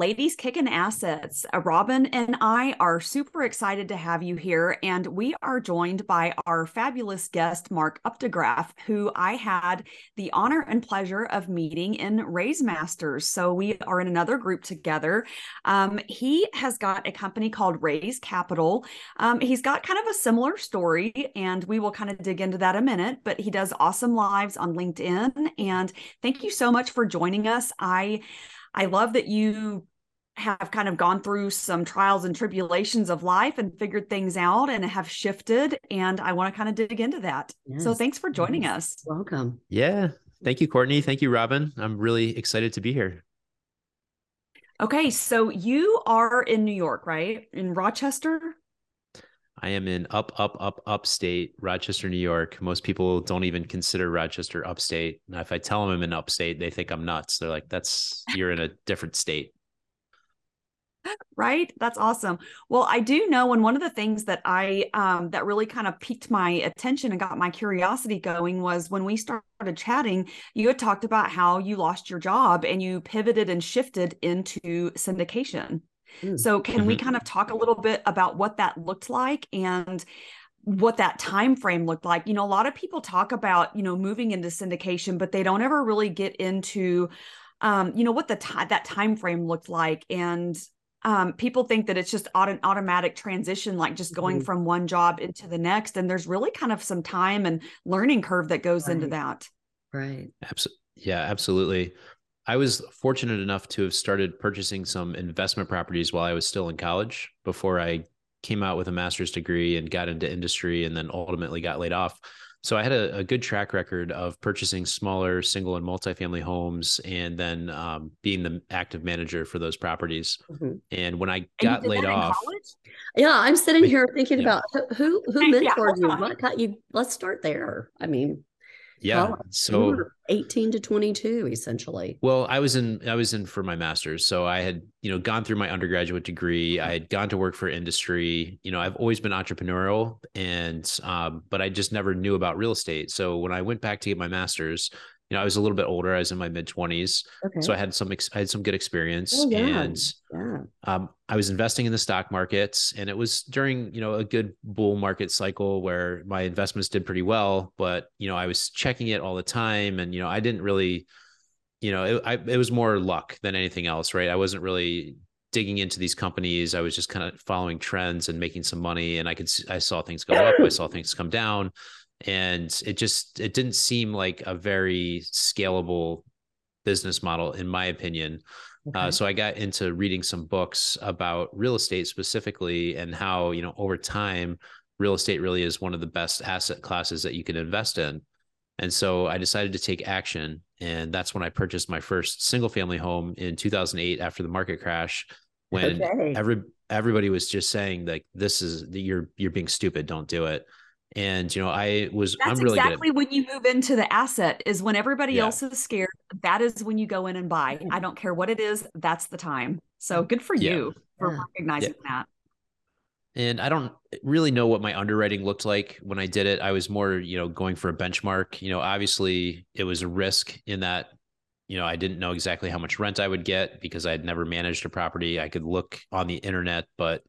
Ladies Kicking Assets. Uh, Robin and I are super excited to have you here, and we are joined by our fabulous guest, Mark Updegraff, who I had the honor and pleasure of meeting in Raise Masters. So we are in another group together. Um, he has got a company called Raze Capital. Um, he's got kind of a similar story, and we will kind of dig into that a minute. But he does awesome lives on LinkedIn, and thank you so much for joining us. I I love that you have kind of gone through some trials and tribulations of life and figured things out and have shifted. And I want to kind of dig into that. Yes. So thanks for joining yes. us. Welcome. Yeah. Thank you, Courtney. Thank you, Robin. I'm really excited to be here. Okay. So you are in New York, right? In Rochester? I am in up, up, up, upstate Rochester, New York. Most people don't even consider Rochester upstate. Now, if I tell them I'm in upstate, they think I'm nuts. They're like, "That's you're in a different state." Right. That's awesome. Well, I do know, and one of the things that I um, that really kind of piqued my attention and got my curiosity going was when we started chatting. You had talked about how you lost your job and you pivoted and shifted into syndication. Mm. So can mm-hmm. we kind of talk a little bit about what that looked like and what that time frame looked like you know a lot of people talk about you know moving into syndication but they don't ever really get into um you know what the time that time frame looked like and um people think that it's just auto- automatic transition like just going mm-hmm. from one job into the next and there's really kind of some time and learning curve that goes right. into that right absolutely yeah absolutely I was fortunate enough to have started purchasing some investment properties while I was still in college before I came out with a master's degree and got into industry and then ultimately got laid off. So I had a, a good track record of purchasing smaller single and multifamily homes and then um, being the active manager for those properties. Mm-hmm. And when I got laid off, yeah, I'm sitting here thinking yeah. about who who mentored yeah, you. What got you? Let's start there. I mean, yeah so 18 to 22 essentially. Well i was in i was in for my master's so i had you know gone through my undergraduate degree. I had gone to work for industry. You know i've always been entrepreneurial and um, but i just never knew about real estate. So when i went back to get my master's you know, I was a little bit older. I was in my mid twenties, okay. so I had some I had some good experience, oh, yeah. and yeah. Um, I was investing in the stock markets, and it was during you know a good bull market cycle where my investments did pretty well. But you know, I was checking it all the time, and you know, I didn't really, you know, it, I, it was more luck than anything else, right? I wasn't really digging into these companies. I was just kind of following trends and making some money, and I could I saw things go up, I saw things come down and it just it didn't seem like a very scalable business model in my opinion uh, okay. uh, so i got into reading some books about real estate specifically and how you know over time real estate really is one of the best asset classes that you can invest in and so i decided to take action and that's when i purchased my first single family home in 2008 after the market crash when okay. every everybody was just saying like this is you're you're being stupid don't do it and you know, I was That's I'm really exactly when you move into the asset is when everybody yeah. else is scared. That is when you go in and buy. I don't care what it is, that's the time. So good for yeah. you for yeah. recognizing that. And I don't really know what my underwriting looked like when I did it. I was more, you know, going for a benchmark. You know, obviously it was a risk in that, you know, I didn't know exactly how much rent I would get because I had never managed a property. I could look on the internet, but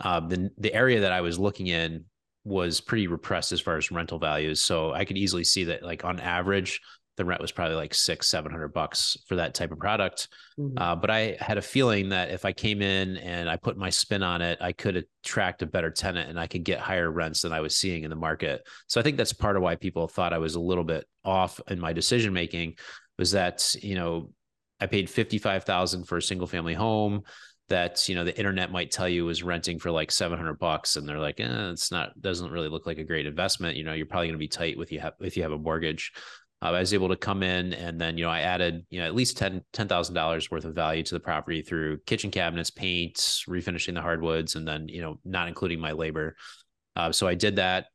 uh, the the area that I was looking in was pretty repressed as far as rental values. So I could easily see that like on average, the rent was probably like six, seven hundred bucks for that type of product. Mm-hmm. Uh, but I had a feeling that if I came in and I put my spin on it, I could attract a better tenant and I could get higher rents than I was seeing in the market. So I think that's part of why people thought I was a little bit off in my decision making was that, you know, I paid 55,000 for a single family home that you know the internet might tell you is renting for like 700 bucks and they're like eh, it's not doesn't really look like a great investment you know you're probably going to be tight with you have if you have a mortgage. Uh, i was able to come in and then you know i added you know at least 10 $10000 worth of value to the property through kitchen cabinets paint refinishing the hardwoods and then you know not including my labor. Uh, so i did that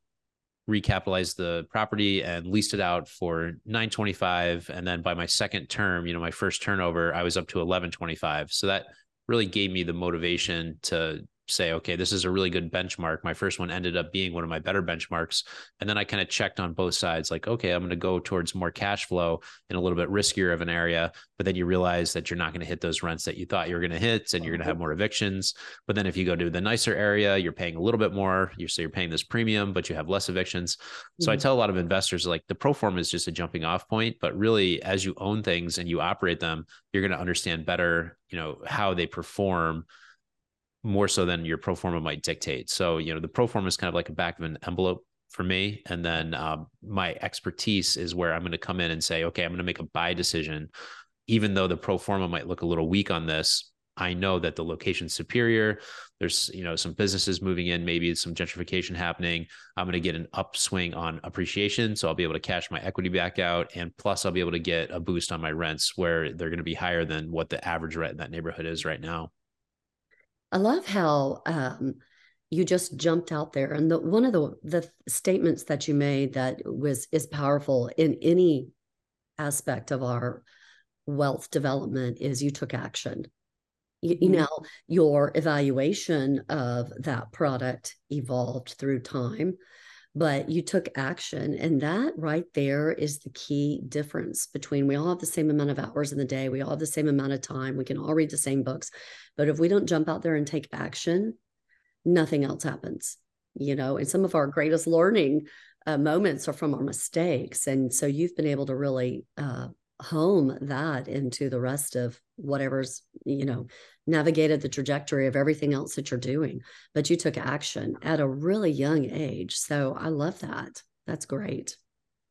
recapitalized the property and leased it out for 925 and then by my second term you know my first turnover i was up to 1125 so that really gave me the motivation to say, okay, this is a really good benchmark. My first one ended up being one of my better benchmarks. And then I kind of checked on both sides, like, okay, I'm going to go towards more cash flow in a little bit riskier of an area. But then you realize that you're not going to hit those rents that you thought you were going to hit and you're going to have more evictions. But then if you go to the nicer area, you're paying a little bit more. You so you're paying this premium, but you have less evictions. So mm-hmm. I tell a lot of investors like the pro form is just a jumping off point, but really as you own things and you operate them, you're going to understand better, you know, how they perform more so than your pro forma might dictate. So, you know, the pro forma is kind of like a back of an envelope for me. And then um, my expertise is where I'm going to come in and say, okay, I'm going to make a buy decision. Even though the pro forma might look a little weak on this, I know that the location's superior. There's, you know, some businesses moving in, maybe some gentrification happening. I'm going to get an upswing on appreciation. So I'll be able to cash my equity back out. And plus, I'll be able to get a boost on my rents where they're going to be higher than what the average rent in that neighborhood is right now. I love how um, you just jumped out there, and the, one of the the statements that you made that was is powerful in any aspect of our wealth development is you took action. You, you mm-hmm. know, your evaluation of that product evolved through time, but you took action. And that right there is the key difference between we all have the same amount of hours in the day, we all have the same amount of time, we can all read the same books. But if we don't jump out there and take action, nothing else happens. You know, and some of our greatest learning uh, moments are from our mistakes. And so you've been able to really uh, home that into the rest of whatever's, you know, navigated the trajectory of everything else that you're doing, but you took action at a really young age. So I love that. That's great.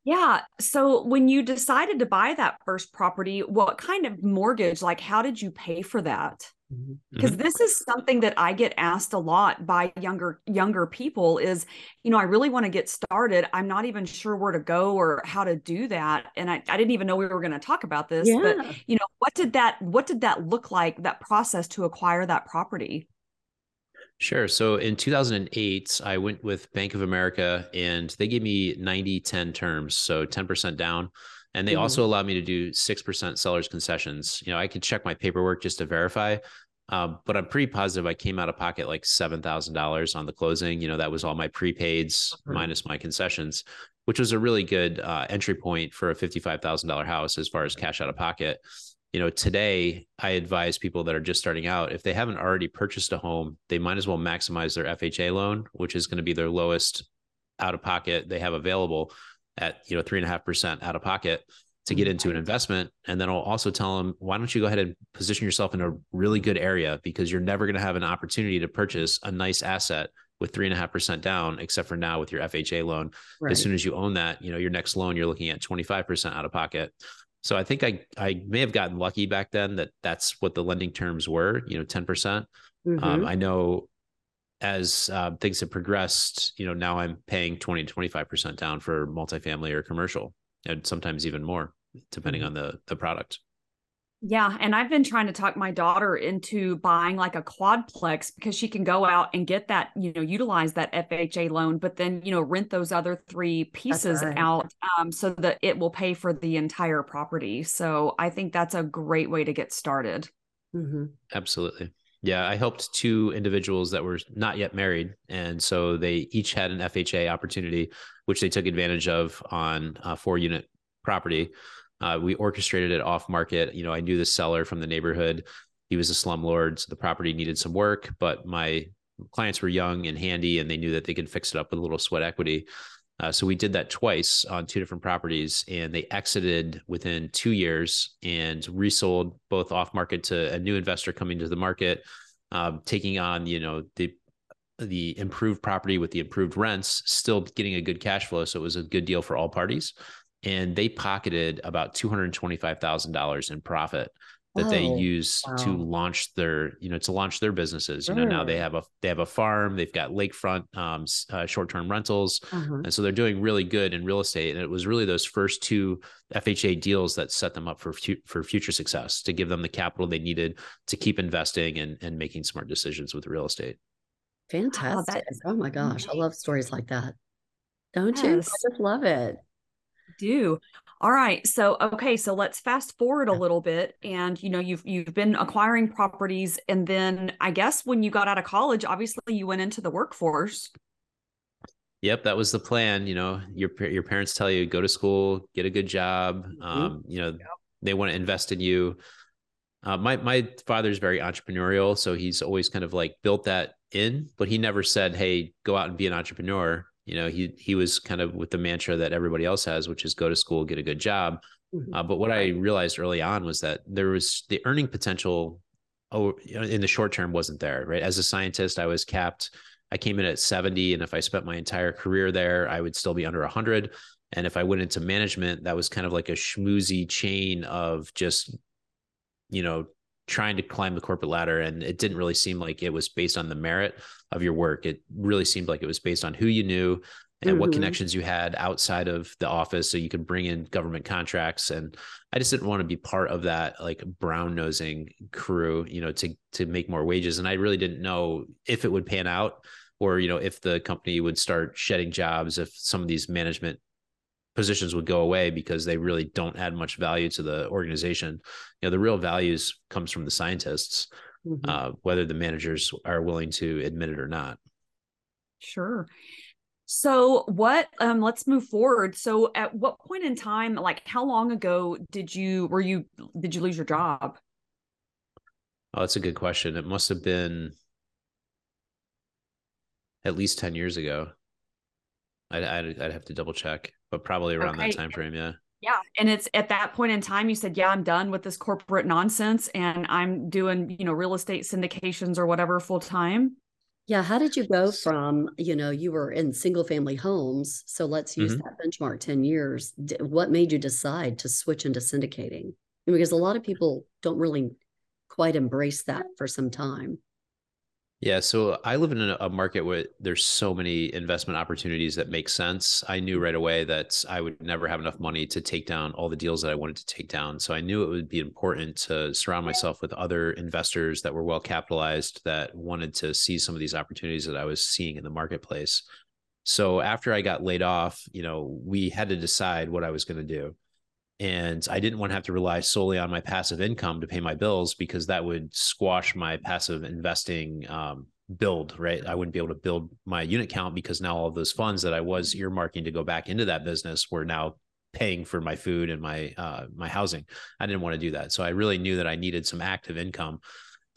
Yeah. So when you decided to buy that first property, what kind of mortgage, like how did you pay for that? Mm-hmm. because mm-hmm. this is something that i get asked a lot by younger younger people is you know i really want to get started i'm not even sure where to go or how to do that and i, I didn't even know we were going to talk about this yeah. but you know what did that what did that look like that process to acquire that property Sure. So in 2008, I went with Bank of America and they gave me 90 10 terms. So 10% down. And they mm-hmm. also allowed me to do 6% sellers concessions. You know, I could check my paperwork just to verify, uh, but I'm pretty positive I came out of pocket like $7,000 on the closing. You know, that was all my prepaids mm-hmm. minus my concessions, which was a really good uh, entry point for a $55,000 house as far as cash out of pocket. You know, today I advise people that are just starting out, if they haven't already purchased a home, they might as well maximize their FHA loan, which is going to be their lowest out of pocket they have available at you know three and a half percent out of pocket to get into an investment. And then i'll also tell them why don't you go ahead and position yourself in a really good area? Because you're never going to have an opportunity to purchase a nice asset with three and a half percent down except for now with your fha loan. Right. as soon as you own that you know your next loan you're looking at 25% out of pocket. So i think i i may have gotten lucky back then that that's what the lending terms were you know 10% um, mm-hmm. um, i know as uh, things have progressed, you know, now I'm paying 20 to 25% down for multifamily or commercial, and sometimes even more, depending mm-hmm. on the the product. Yeah. And I've been trying to talk my daughter into buying like a quadplex because she can go out and get that, you know, utilize that FHA loan, but then, you know, rent those other three pieces right. out um, so that it will pay for the entire property. So I think that's a great way to get started. Mm-hmm. Absolutely. Yeah, I helped two individuals that were not yet married, and so they each had an FHA opportunity, which they took advantage of on a four unit property. Uh, we orchestrated it off market. You know, I knew the seller from the neighborhood. He was a slumlord, so the property needed some work, but my clients were young and handy, and they knew that they could fix it up with a little sweat equity. Uh, so we did that twice on two different properties, and they exited within two years and resold both off market to a new investor coming to the market, um, taking on you know the the improved property with the improved rents, still getting a good cash flow. So it was a good deal for all parties, and they pocketed about two hundred twenty five thousand dollars in profit that oh, they use wow. to launch their you know to launch their businesses you know now they have a they have a farm they've got lakefront um, uh, short-term rentals uh-huh. and so they're doing really good in real estate and it was really those first two FHA deals that set them up for fu- for future success to give them the capital they needed to keep investing and and making smart decisions with real estate fantastic oh, oh my gosh i love stories like that don't yes. you i just love it do. All right. So okay, so let's fast forward a little bit and you know you've you've been acquiring properties and then I guess when you got out of college obviously you went into the workforce. Yep, that was the plan, you know. Your your parents tell you go to school, get a good job, Mm-hmm. um, you know, they want to invest in you. Uh, my my father's very entrepreneurial, so he's always kind of like built that in, but he never said, "Hey, go out and be an entrepreneur." You know, he he was kind of with the mantra that everybody else has, which is go to school, get a good job. Mhm. Uh, but what I realized early on was that there was the earning potential, oh, in the short term wasn't there. Right, as a scientist, I was capped. I came in at seventy, and if I spent my entire career there, I would still be under hundred. And if I went into management, that was kind of like a schmoozy chain of just, you know, trying to climb the corporate ladder. And it didn't really seem like it was based on the merit of your work. It really seemed like it was based on who you knew and what Mhm. connections you had outside of the office so you could bring in government contracts. And I just didn't want to be part of that like brown nosing crew, you know, to to make more wages. And I really didn't know if it would pan out or, you know, if the company would start shedding jobs, if some of these management positions would go away because they really don't add much value to the organization. You know, the real values comes from the scientists, Mhm. uh, whether the managers are willing to admit it or not. Sure. So what um let's move forward. So at what point in time like how long ago did you were you did you lose your job? Oh, that's a good question. It must have been at least 10 years ago. I'd, I'd, I'd have to double check, but probably around Okay. that time frame. Yeah. Yeah, and it's at that point in time you said, "Yeah, I'm done with this corporate nonsense and I'm doing, you know, real estate syndications or whatever full time." Yeah, how did you go from, you know, you were in single family homes, so let's use Mhm. that benchmark 10 years. What made you decide to switch into syndicating? Because a lot of people don't really quite embrace that for some time. Yeah, so I live in a, market where there's so many investment opportunities that make sense. I knew right away that I would never have enough money to take down all the deals that I wanted to take down. So I knew it would be important to surround myself with other investors that were well capitalized that wanted to see some of these opportunities that I was seeing in the marketplace. So after I got laid off, you know, we had to decide what I was going to do. And I didn't want to have to rely solely on my passive income to pay my bills because that would squash my passive investing um, build, right? I wouldn't be able to build my unit count because now all those funds that I was earmarking to go back into that business were now paying for my food and my uh, my housing. I didn't want to do that, so I really knew that I needed some active income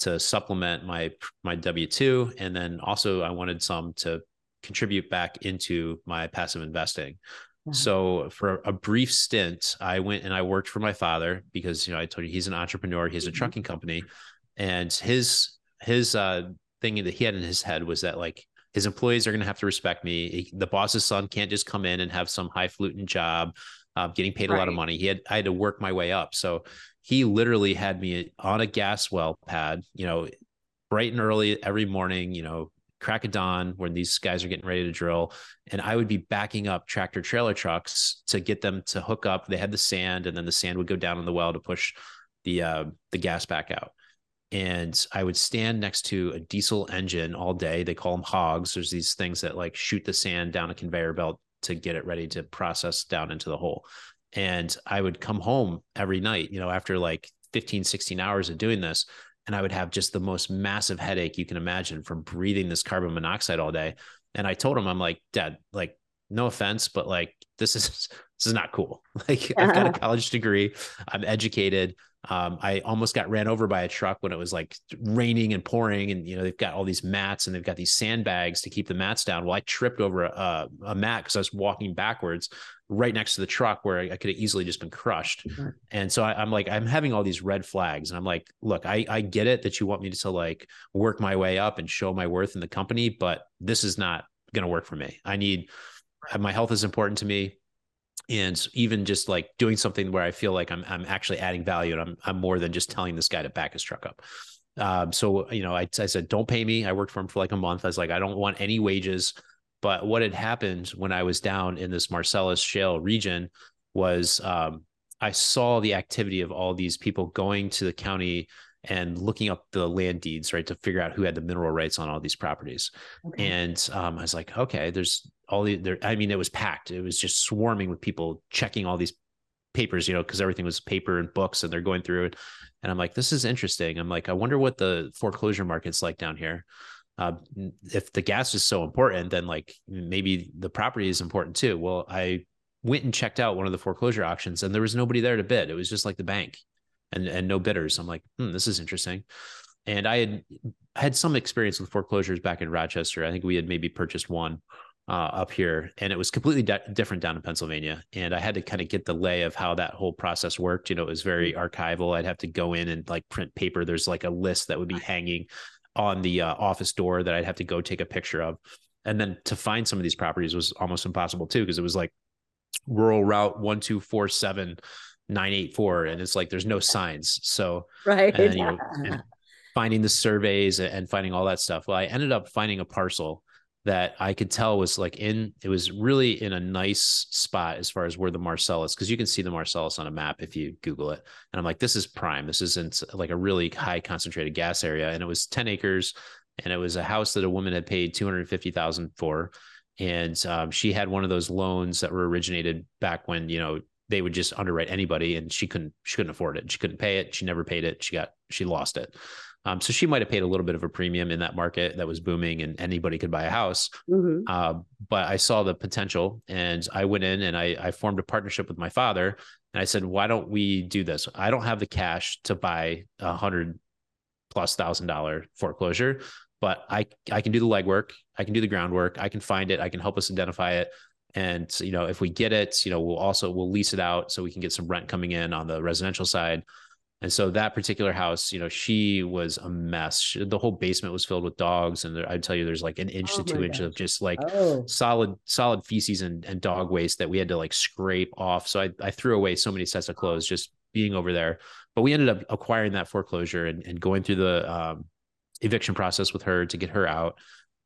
to supplement my my W two, and then also I wanted some to contribute back into my passive investing. Yeah. So for a brief stint, I went and I worked for my father because you know I told you he's an entrepreneur. He has a Mhm. trucking company, and his his uh, thing that he had in his head was that like his employees are going to have to respect me. He- the boss's son can't just come in and have some highfalutin job, uh, getting paid a lot of money. He had I had to work my way up. So he literally had me on a gas well pad, you know, bright and early every morning. You know, crack of dawn when these guys are getting ready to drill and I would be backing up tractor trailer trucks to get them to hook up. They had the sand, and then the sand would go down in the well to push the uh, the gas back out. And I would stand next to a diesel engine all day. They call them hogs. There's these things that like shoot the sand down a conveyor belt to get it ready to process down into the hole. And I would come home every night, you know, after like 15, 16 hours of doing this. And I would have just the most massive headache you can imagine from breathing this carbon monoxide all day. And I told him, I'm like, Dad, like, no offense, but like, this is this is not cool. Like, I've got a college degree, I'm educated. Um, I almost got ran over by a truck when it was like raining and pouring, and you know they've got all these mats and they've got these sandbags to keep the mats down. Well, I tripped over a, a mat because I was walking backwards right next to the truck where I could have easily just been crushed. Mhm. And so I, I'm like, I'm having all these red flags, and I'm like, look, I I get it that you want me to, to like work my way up and show my worth in the company, but this is not going to work for me. I need my health is important to me and even just like doing something where I feel like I'm I'm actually adding value and I'm I'm more than just telling this guy to back his truck up. Um, so you know, I, I said, don't pay me. I worked for him for like a month. I was like, I don't want any wages. But what had happened when I was down in this Marcellus Shale region was um, I saw the activity of all these people going to the county and looking up the land deeds, right, to figure out who had the mineral rights on all these properties. Okay. And um, I was like, okay, there's all the there. I mean, it was packed. It was just swarming with people checking all these papers, you know, because everything was paper and books, and they're going through it. And I'm like, this is interesting. I'm like, I wonder what the foreclosure market's like down here. Uh, if the gas is so important, then like maybe the property is important too. Well, I went and checked out one of the foreclosure auctions, and there was nobody there to bid. It was just like the bank and and no bidders. I'm like, hmm, this is interesting. And I had had some experience with foreclosures back in Rochester. I think we had maybe purchased one uh, up here, and it was completely different down in Pennsylvania. And I had to kind of get the lay of how that whole process worked. You know, it was very mm-hmm. archival. I'd have to go in and like print paper. There's like a list that would be hanging on the uh, office door that I'd have to go take a picture of. And then to find some of these properties was almost impossible too, because it was like rural route one two four seven 984 and it's like there's no signs. So right. and, you know, finding the surveys and finding all that stuff. Well i ended up finding a parcel that i could tell was like in it was really in a nice spot as far as where the marcellus because you can see the marcellus on a map if you google it. And i'm like this is prime. This isn't like a really high concentrated gas area. And it was 10 acres and it was a house that a woman had paid 250000 for. And um, she had one of those loans that were originated back when you know they would just underwrite anybody and she couldn't she couldn't afford it. She couldn't pay it. She never paid it. She got she lost it. Um, so she might have paid a little bit of a premium in that market that was booming and anybody could buy a house. Mm-hmm. uh, but i saw the potential and i went in and I, I formed a partnership with my father and i said why don't we do this? I don't have the cash to buy a hundred plus thousand dollar foreclosure but I I can do the legwork, I can do the groundwork, I can find it, I can help us identify it, and you know if we get it you know we'll also we'll lease it out so we can get some rent coming in on the residential side. And so that particular house you know she was a mess. The whole basement was filled with dogs. And i'd tell you there's like an inch oh to two inches of just like oh. solid solid feces and, and dog waste that we had to like scrape off. So I, I threw away so many sets of clothes just being over there. But we ended up acquiring that foreclosure and, and going through the um, eviction process with her to get her out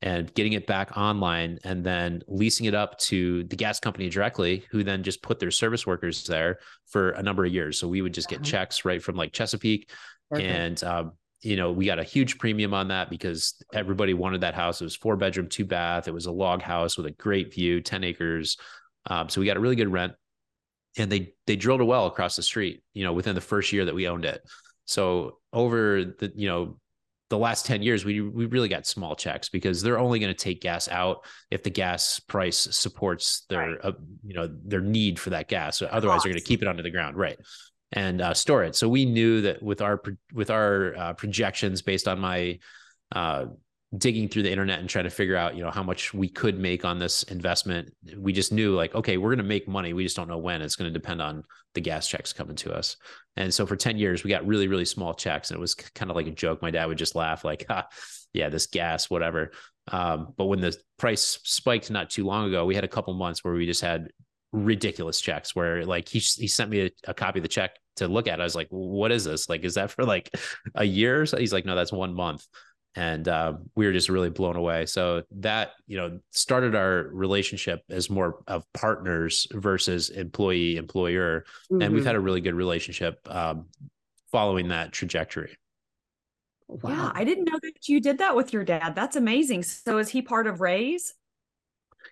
and getting it back online and then leasing it up to the gas company directly, who then just put their service workers there for a number of years. So we would just get uh-huh. checks right from like Chesapeake. And, um, you know, we got a huge premium on that because everybody wanted that house. It was four bedroom, two bath. It was a log house with a great view, 10 acres. Um, so we got a really good rent and they, they drilled a well across the street, you know, within the first year that we owned it. So over the, you know, the last 10 years we we really got small checks because they're only going to take gas out if the gas price supports their right. uh, you know their need for that gas. So otherwise they're going to keep it under the ground. Right. And uh, store it. So we knew that with our with our uh, projections based on my uh, digging through the internet and trying to figure out you know how much we could make on this investment. We just knew like okay we're going to make money. We just don't know when. It's going to depend on the gas checks coming to us. And so for 10 years we got really really small checks and it was kind of like a joke. My dad would just laugh like ah, yeah this gas whatever. Um, but when the price spiked not too long ago we had a couple months where we just had ridiculous checks where like he, he sent me a, a copy of the check to look at. I was like what is this? Like is that for like a year so? He's like no that's one month and uh, we were just really blown away so that you know started our relationship as more of partners versus employee employer mm-hmm. and we've mm-hmm. had a really good relationship um, following that trajectory wow. yeah i didn't know that you did that with your dad that's amazing so is he part of Raze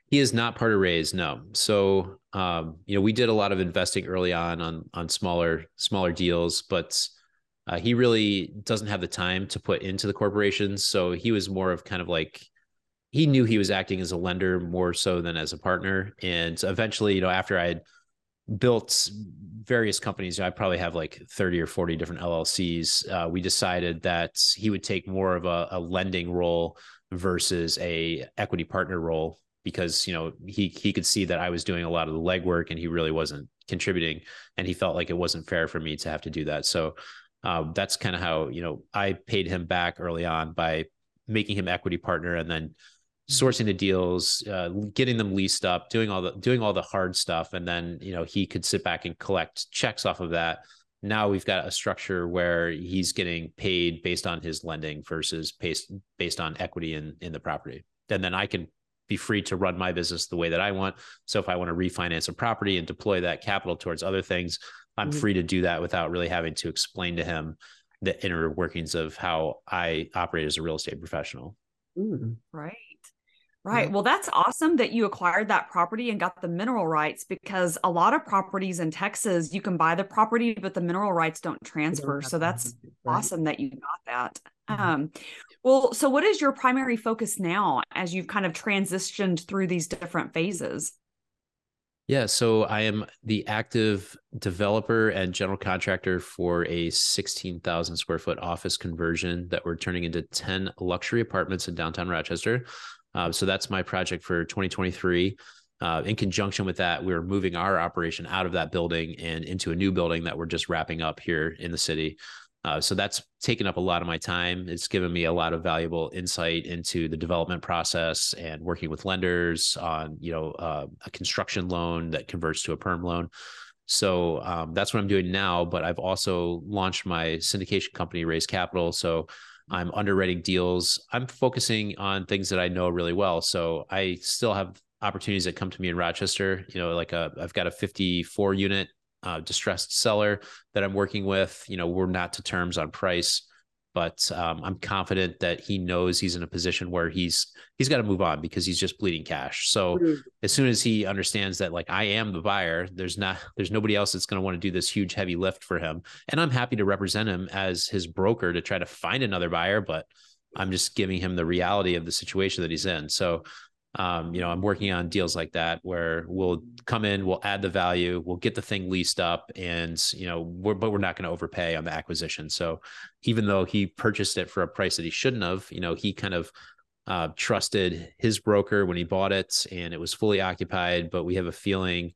he is not part of Raze no so um, you know we did a lot of investing early on on on smaller smaller deals but uh, he really doesn't have the time to put into the corporations. So he was more of kind of like he knew he was acting as a lender more so than as a partner. And eventually, you know, after I had built various companies, I probably have like 30 or 40 different LLCs. Uh, we decided that he would take more of a, a lending role versus a equity partner role because you know he he could see that I was doing a lot of the legwork and he really wasn't contributing and he felt like it wasn't fair for me to have to do that. So uh, that's kind of how you know I paid him back early on by making him equity partner and then mm-hmm. sourcing the deals, uh, getting them leased up, doing all the doing all the hard stuff, and then you know he could sit back and collect checks off of that. Now we've got a structure where he's getting paid based on his lending versus based based on equity in in the property. And then I can be free to run my business the way that I want. So if I want to refinance a property and deploy that capital towards other things, I'm mm-hmm. free to do that without really having to explain to him the inner workings of how I operate as a real estate professional. Mm. Right. Right. Well, that's awesome that you acquired that property and got the mineral rights because a lot of properties in Texas, you can buy the property, but the mineral rights don't transfer. Don't so that's right. awesome that you got that. Mm-hmm. Um, well, so what is your primary focus now as you've kind of transitioned through these different phases? Yeah, so I am the active developer and general contractor for a 16,000 square foot office conversion that we're turning into 10 luxury apartments in downtown Rochester. Uh, so that's my project for 2023. Uh, in conjunction with that, we're moving our operation out of that building and into a new building that we're just wrapping up here in the city. Uh, so that's taken up a lot of my time. It's given me a lot of valuable insight into the development process and working with lenders on, you know, uh, a construction loan that converts to a perm loan. So um, that's what I'm doing now. But I've also launched my syndication company, Raze Capital. So I'm underwriting deals. I'm focusing on things that I know really well. So I still have opportunities that come to me in Rochester. You know, like a, I've got a 54 unit uh, distressed seller that I'm working with. You know, we're not to terms on price, but um, I'm confident that he knows he's in a position where he's he's got to move on because he's just bleeding cash. So mm-hmm. as soon as he understands that, like I am the buyer, there's not there's nobody else that's going to want to do this huge heavy lift for him, and I'm happy to represent him as his broker to try to find another buyer, but. I'm just giving him the reality of the situation that he's in. So um, you know, I'm working on deals like that where we'll come in, we'll add the value, we'll get the thing leased up, and you know, we're, but we're not going to overpay on the acquisition. So even though he purchased it for a price that he shouldn't have, you know, he kind of uh, trusted his broker when he bought it, and it was fully occupied. But we have a feeling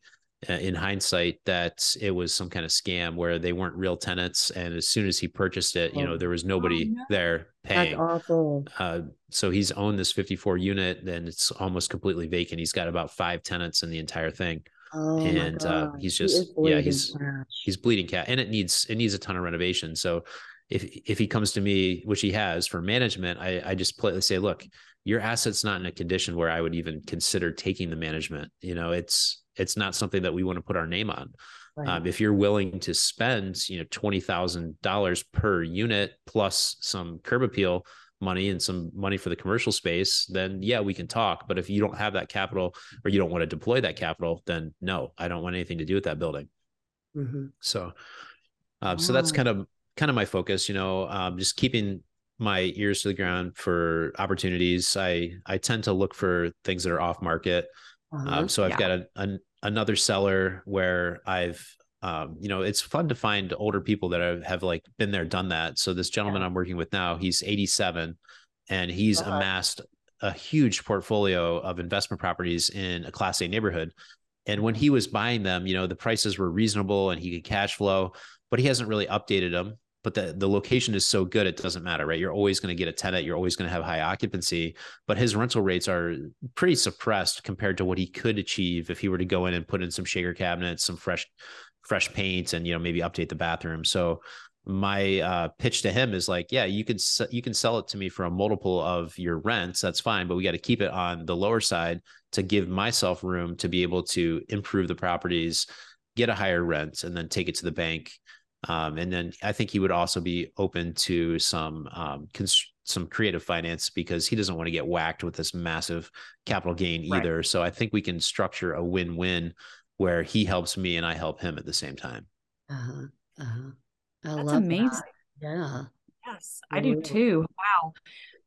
in hindsight that it was some kind of scam where they weren't real tenants and as soon as he purchased it you know there was nobody oh, no. there paying That's awful. Uh, so he's owned this 54 unit and it's almost completely vacant he's got about five tenants in the entire thing oh, and uh, he's just he yeah he's cash. he's bleeding cat and it needs it needs a ton of renovation so if if he comes to me which he has for management i i just politely say look your asset's not in a condition where i would even consider taking the management you know it's it's not something that we want to put our name on. Right. Um, if you're willing to spend, you know, twenty thousand dollars per unit plus some curb appeal money and some money for the commercial space, then yeah, we can talk. But if you don't have that capital or you don't want to deploy that capital, then no, I don't want anything to do with that building. Mm-hmm. So, uh, so that's kind of kind of my focus. You know, um, just keeping my ears to the ground for opportunities. I I tend to look for things that are off market. Uh-huh. Um, so I've yeah. got a, a, another seller where I've um, you know, it's fun to find older people that have, have like been there, done that. So this gentleman yeah. I'm working with now, he's 87 and he's uh-huh. amassed a huge portfolio of investment properties in a class A neighborhood. And when he was buying them, you know, the prices were reasonable and he could cash flow, but he hasn't really updated them but the, the location is so good it doesn't matter right you're always going to get a tenant you're always going to have high occupancy but his rental rates are pretty suppressed compared to what he could achieve if he were to go in and put in some shaker cabinets some fresh fresh paint and you know maybe update the bathroom so my uh, pitch to him is like, yeah, you could you can sell it to me for a multiple of your rents. That's fine, but we got to keep it on the lower side to give myself room to be able to improve the properties, get a higher rent, and then take it to the bank um, and then I think he would also be open to some um, cons- some creative finance because he doesn't want to get whacked with this massive capital gain either. Right. So I think we can structure a win-win where he helps me and I help him at the same time. Uh-huh. Uh-huh. That's amazing. That. Yeah. Yes, I do too. Wow.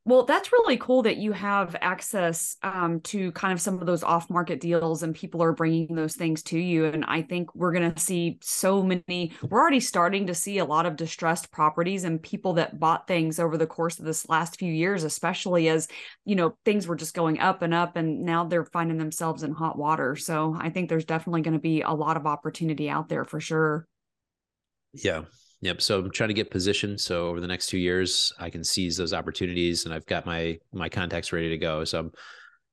Well, that's really cool that you have access um, to kind of some of those off market deals and people are bringing those things to you. And I think we're going to see so many, we're already starting to see a lot of distressed properties and people that bought things over the course of this last few years, especially as, you know, things were just going up and up and now they're finding themselves in hot water. So I think there's definitely going to be a lot of opportunity out there for sure. Yeah. Yep. So I'm trying to get positioned. So over the next two years, I can seize those opportunities, and I've got my my contacts ready to go. So I'm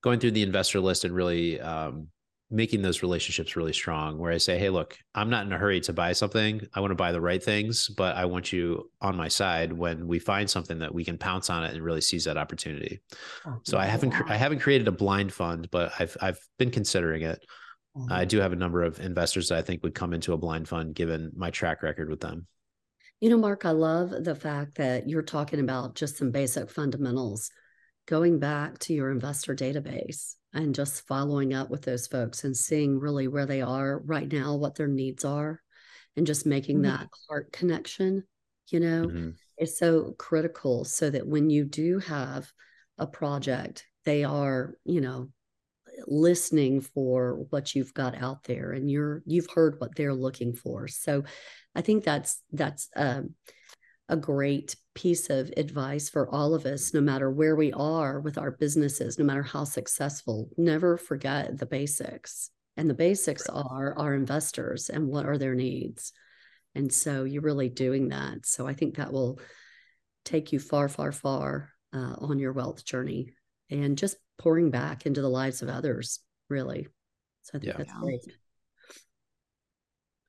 going through the investor list and really um, making those relationships really strong. Where I say, hey, look, I'm not in a hurry to buy something. I want to buy the right things, but I want you on my side when we find something that we can pounce on it and really seize that opportunity. Oh, so I haven't I haven't created a blind fund, but I've I've been considering it. Mm-hmm. I do have a number of investors that I think would come into a blind fund given my track record with them. You know, Mark, I love the fact that you're talking about just some basic fundamentals, going back to your investor database and just following up with those folks and seeing really where they are right now, what their needs are, and just making mm-hmm. that heart connection, you know, mm-hmm. is so critical so that when you do have a project, they are, you know, listening for what you've got out there and you're you've heard what they're looking for. So i think that's that's a, um, a great piece of advice for all of us no matter where we are with our businesses no matter how successful never forget the basics. And the basics are our investors and what are their needs. And so you're really doing that. So i think that will take you far far far uh, on your wealth journey. And just pouring back into the lives of others, really. So I think yeah. that's great.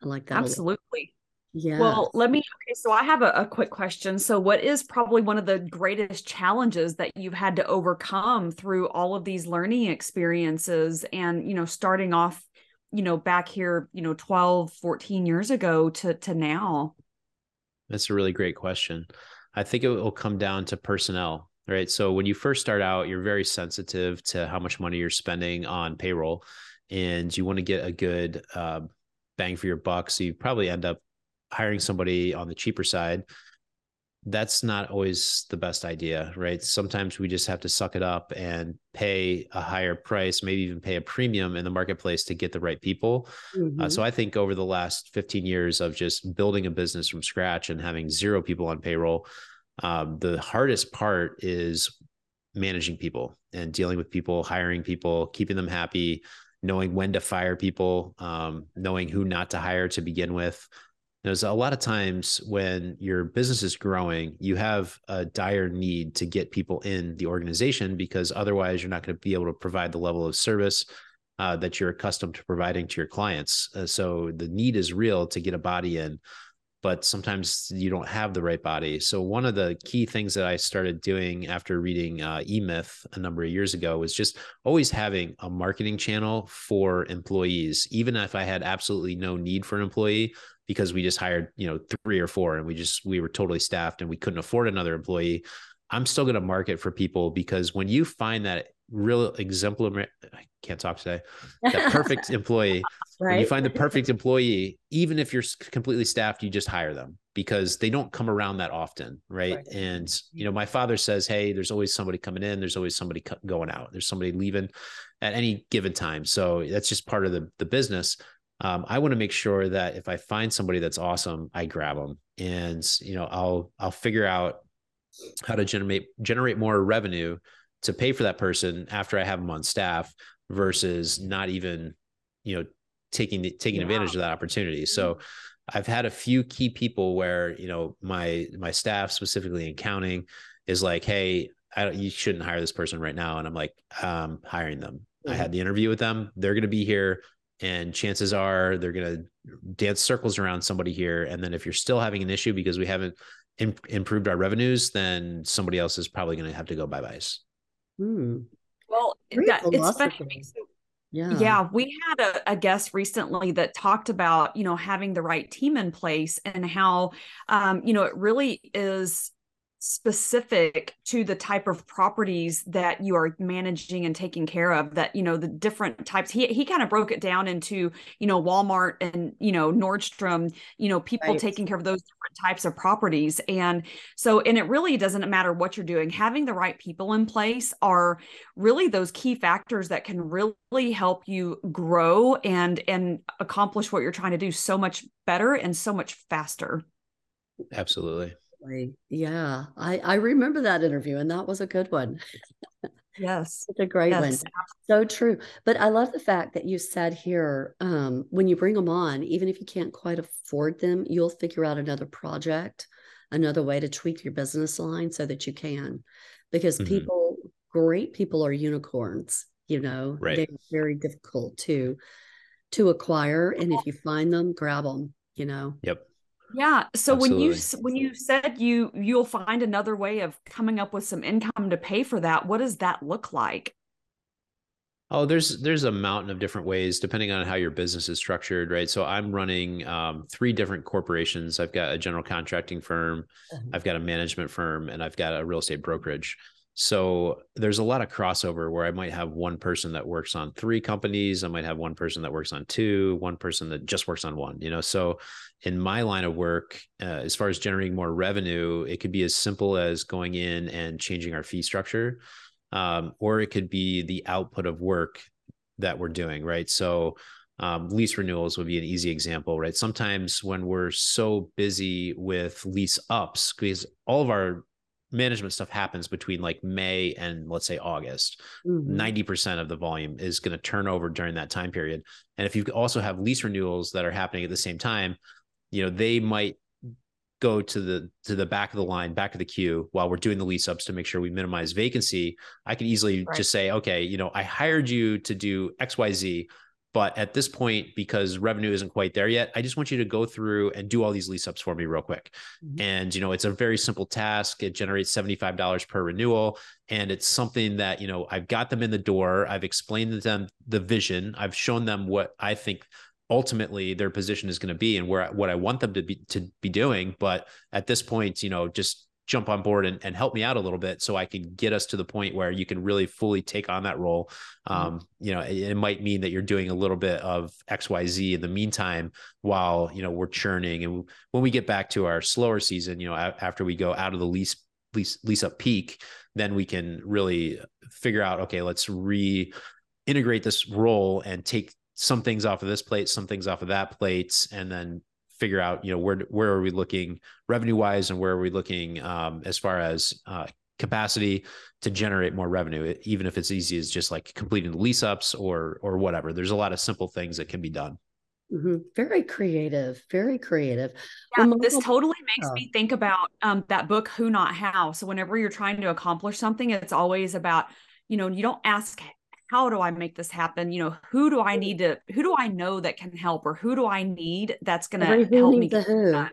I like that. Absolutely. Yeah. Well, let me. Okay, so I have a, a, quick question. So, what is probably one of the greatest challenges that you've had to overcome through all of these learning experiences and, you know, starting off, you know, back here, you know, 12, 14 years ago to, to now? That's a really great question. I think it will come down to personnel right? So when you first start out, you're very sensitive to how much money you're spending on payroll, and you want to get a good uh, bang for your buck. So you probably end up hiring somebody on the cheaper side. That's not always the best idea, right? Sometimes we just have to suck it up and pay a higher price, maybe even pay a premium in the marketplace to get the right people. Mm-hmm. Uh, so I think over the last 15 years of just building a business from scratch and having zero people on payroll, um, the hardest part is managing people and dealing with people, hiring people, keeping them happy, knowing when to fire people, um, knowing who not to hire to begin with. There's a lot of times when your business is growing, you have a dire need to get people in the organization because otherwise you're not going to be able to provide the level of service uh, that you're accustomed to providing to your clients. Uh, so the need is real to get a body in but sometimes you don't have the right body. So one of the key things that I started doing after reading uh, E Myth a number of years ago was just always having a marketing channel for employees, even if I had absolutely no need for an employee because we just hired you know three or four and we just we were totally staffed and we couldn't afford another employee. I'm still going to market for people because when you find that real exemplary i can't talk today that perfect employee. Right when you find the perfect employee even if you're completely staffed you just hire them because they don't come around that often right, right. and you know my father says hey there's always somebody coming in there's always somebody going out there's somebody leaving at any given time. So that's just part of the, the business. Um, i want to make sure that if i find somebody that's awesome i grab them and you know i'll i'll figure out how to generate generate more revenue to pay for that person after I have them on staff versus not even, you know, taking the, taking advantage of that opportunity. So mm-hmm. I've had a few key people where, you know, my my staff specifically in accounting is like, "Hey, I you shouldn't hire this person right now." And I'm like, um, hiring them. Mm-hmm. I had the interview with them. They're going to be here and chances are they're going to dance circles around somebody here and then if you're still having an issue because we haven't improved our revenues then somebody else is probably going to have to go bye-byes Hmm. Well, that, it's funny. Yeah. Yeah. We had a, a, guest recently that talked about, you know, having the right team in place and how, um, you know, it really is specific to the type of properties that you are managing and taking care of that you know the different types. He he kind of broke it down into you know Walmart and you know Nordstrom you know people right. taking care of those different types of properties. And so and it really doesn't matter what you're doing. Having the right people in place are really those key factors that can really help you grow and and accomplish what you're trying to do so much better and so much faster. Absolutely yeah, I, I remember that interview and that was a good one. Yes. It's a great yes. one. So true. But I love the fact that you said here um, when you bring them on, even if you can't quite afford them, you'll figure out another project, another way to tweak your business line so that you can. Because mm-hmm. people, great people are unicorns, you know, right. they're very difficult to to acquire. And if you find them, grab them, you know. Yep. Yeah. So Absolutely. when you when you said you you'll find another way of coming up with some income to pay for that, what does that look like? Oh, there's there's a mountain of different ways depending on how your business is structured, right? So I'm running um, three different corporations. I've got a general contracting firm, uh-huh. I've got a management firm, and I've got a real estate brokerage. So there's a lot of crossover where I might have one person that works on three companies, I might have one person that works on two, one person that just works on one. You know, so in my line of work, uh, as far as generating more revenue, it could be as simple as going in and changing our fee structure um, or it could be the output of work that we're doing, right? So um, lease renewals would be an easy example, right? Sometimes when we're so busy with lease ups, because all of our management stuff happens between like May and let's say August. Mm-hmm. 90% of the volume is going to turn over during that time period. And if you also have lease renewals that are happening at the same time, you know, they might go to the to the back of the line, back of the queue while we're doing the lease ups to make sure we minimize vacancy, I can easily right. just say, okay, you know, I hired you to do XYZ, but at this point, because revenue isn't quite there yet, I just want you to go through and do all these lease ups for me real quick. Mm-hmm. And you know, it's a very simple task. It generates $75 per renewal. And it's something that, you know, I've got them in the door. I've explained to them the vision. I've shown them what I think ultimately their position is going to be and where what I want them to be to be doing. But at this point, you know, just jump on board and, and help me out a little bit so I can get us to the point where you can really fully take on that role. Mm-hmm. Um, you know, it, it, might mean that you're doing a little bit of XYZ in the meantime while, you know, we're churning. And when we get back to our slower season, you know, a- after we go out of the lease lease lease up peak, then we can really figure out, okay, let's re integrate this role and take some things off of this plate, some things off of that plate, and then figure out you know where where are we looking revenue wise and where are we looking um, as far as uh, capacity to generate more revenue even if it's easy as just like completing the lease ups or or whatever. There's a lot of simple things that can be done. Mm-hmm. very creative. Very creative. Yeah, well, this totally makes me think about um, that book who not how. So whenever you're trying to accomplish something it's always about you know you don't ask how do I make this happen? You know, who do I need to, who do I know that can help or who do I need that's going to help me? The who.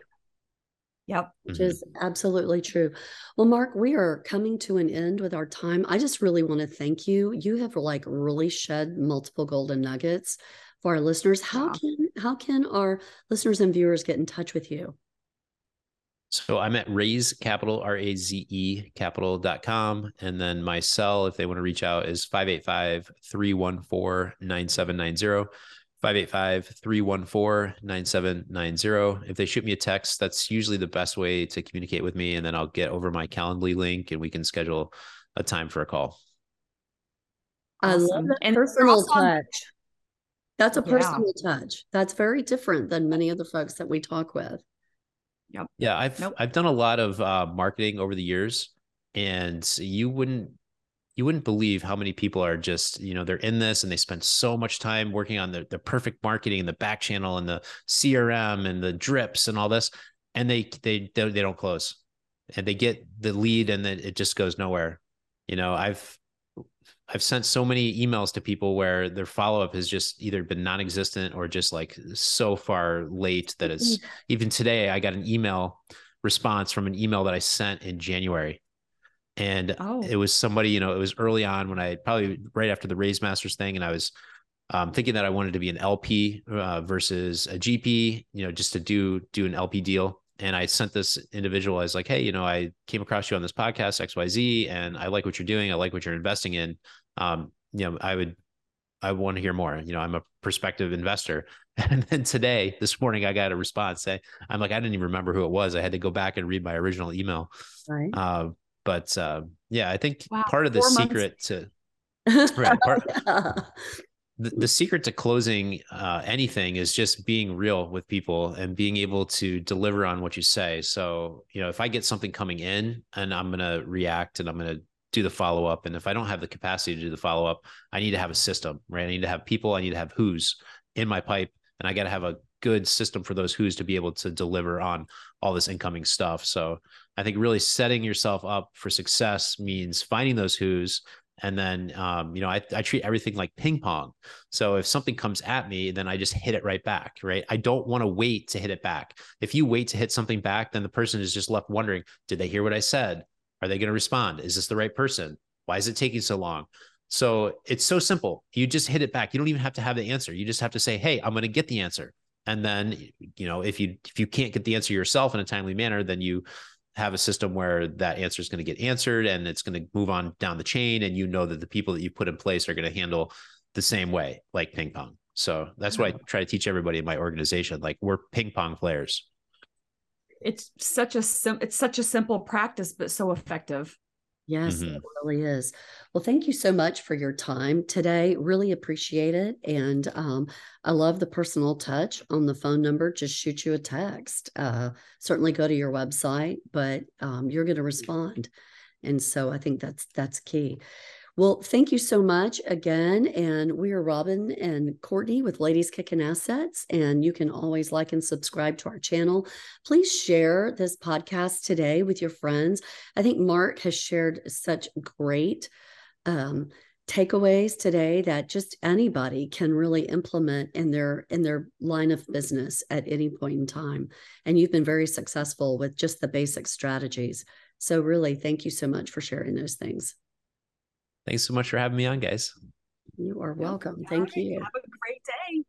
Yep. Which mm-hmm. is absolutely true. Well, Mark, we are coming to an end with our time. I just really want to thank you. You have like really shed multiple golden nuggets for our listeners. How can how can our listeners and viewers get in touch with you? So I'm at raze capital, R A Z E capital.com. And then my cell, if they want to reach out, is 585 314 9790. 585 314 9790. If they shoot me a text, that's usually the best way to communicate with me. And then I'll get over my Calendly link and we can schedule a time for a call. I love that and personal touch. That's a personal yeah. touch. That's very different than many of the folks that we talk with. Yep. Yeah, I've nope. I've done a lot of uh, marketing over the years, and you wouldn't you wouldn't believe how many people are just you know they're in this and they spend so much time working on the the perfect marketing and the back channel and the CRM and the drips and all this, and they they they, they don't close, and they get the lead and then it just goes nowhere. You know, I've I've sent so many emails to people where their follow up has just either been non existent or just like so far late that it's mm-hmm. even today. I got an email response from an email that I sent in January. And oh. it was somebody, you know, it was early on when I probably right after the Raise Masters thing. And I was um, thinking that I wanted to be an LP uh, versus a GP, you know, just to do do an LP deal and I sent this individual. I was like, "Hey, you know, I came across you on this podcast X Y Z, and I like what you're doing. I like what you're investing in. Um, you know, I would, I want to hear more. You know, I'm a prospective investor." And then today, this morning, I got a response. Say, I'm like, I didn't even remember who it was. I had to go back and read my original email. Right. Uh, but uh, yeah, I think wow, part of the secret months. to right, part, yeah the, the secret to closing uh, anything is just being real with people and being able to deliver on what you say. So, you know, if I get something coming in and I'm going to react and I'm going to do the follow up, and if I don't have the capacity to do the follow up, I need to have a system, right? I need to have people, I need to have who's in my pipe, and I got to have a good system for those who's to be able to deliver on all this incoming stuff. So, I think really setting yourself up for success means finding those who's and then um, you know I, I treat everything like ping pong so if something comes at me then i just hit it right back right i don't want to wait to hit it back if you wait to hit something back then the person is just left wondering did they hear what i said are they going to respond is this the right person why is it taking so long So it's so simple. You just hit it back. You don't even have to have the answer. You just have to say, "Hey, I'm going to get the answer." And then, you know, if you if you can't get the answer yourself in a timely manner, then you have a system where that answer is going to get answered and it's going to move on down the chain and you know that the people that you put in place are going to handle the same way like ping pong. So that's why I try to teach everybody in my organization. Like we're ping pong players. It's such a sim- it's such a simple practice, but so effective. Yes, mm-hmm. it really is. Well, thank you so much for your time today. Really appreciate it. And um, I love the personal touch on the phone number. Just shoot you a text. Uh, certainly go to your website, but um, you're going to respond. And so I think that's that's key. Well, thank you so much again. And we are Robin and Courtney with Ladies Kicking Assets. And you can always like and subscribe to our channel. Please share this podcast today with your friends. I think Mark has shared such great um, takeaways today that just anybody can really implement in their in their line of business at any point in time and you've been very successful with just the basic strategies so really thank you so much for sharing those things Thanks so much for having me on, guys. You are welcome. Thank you. Have a great day.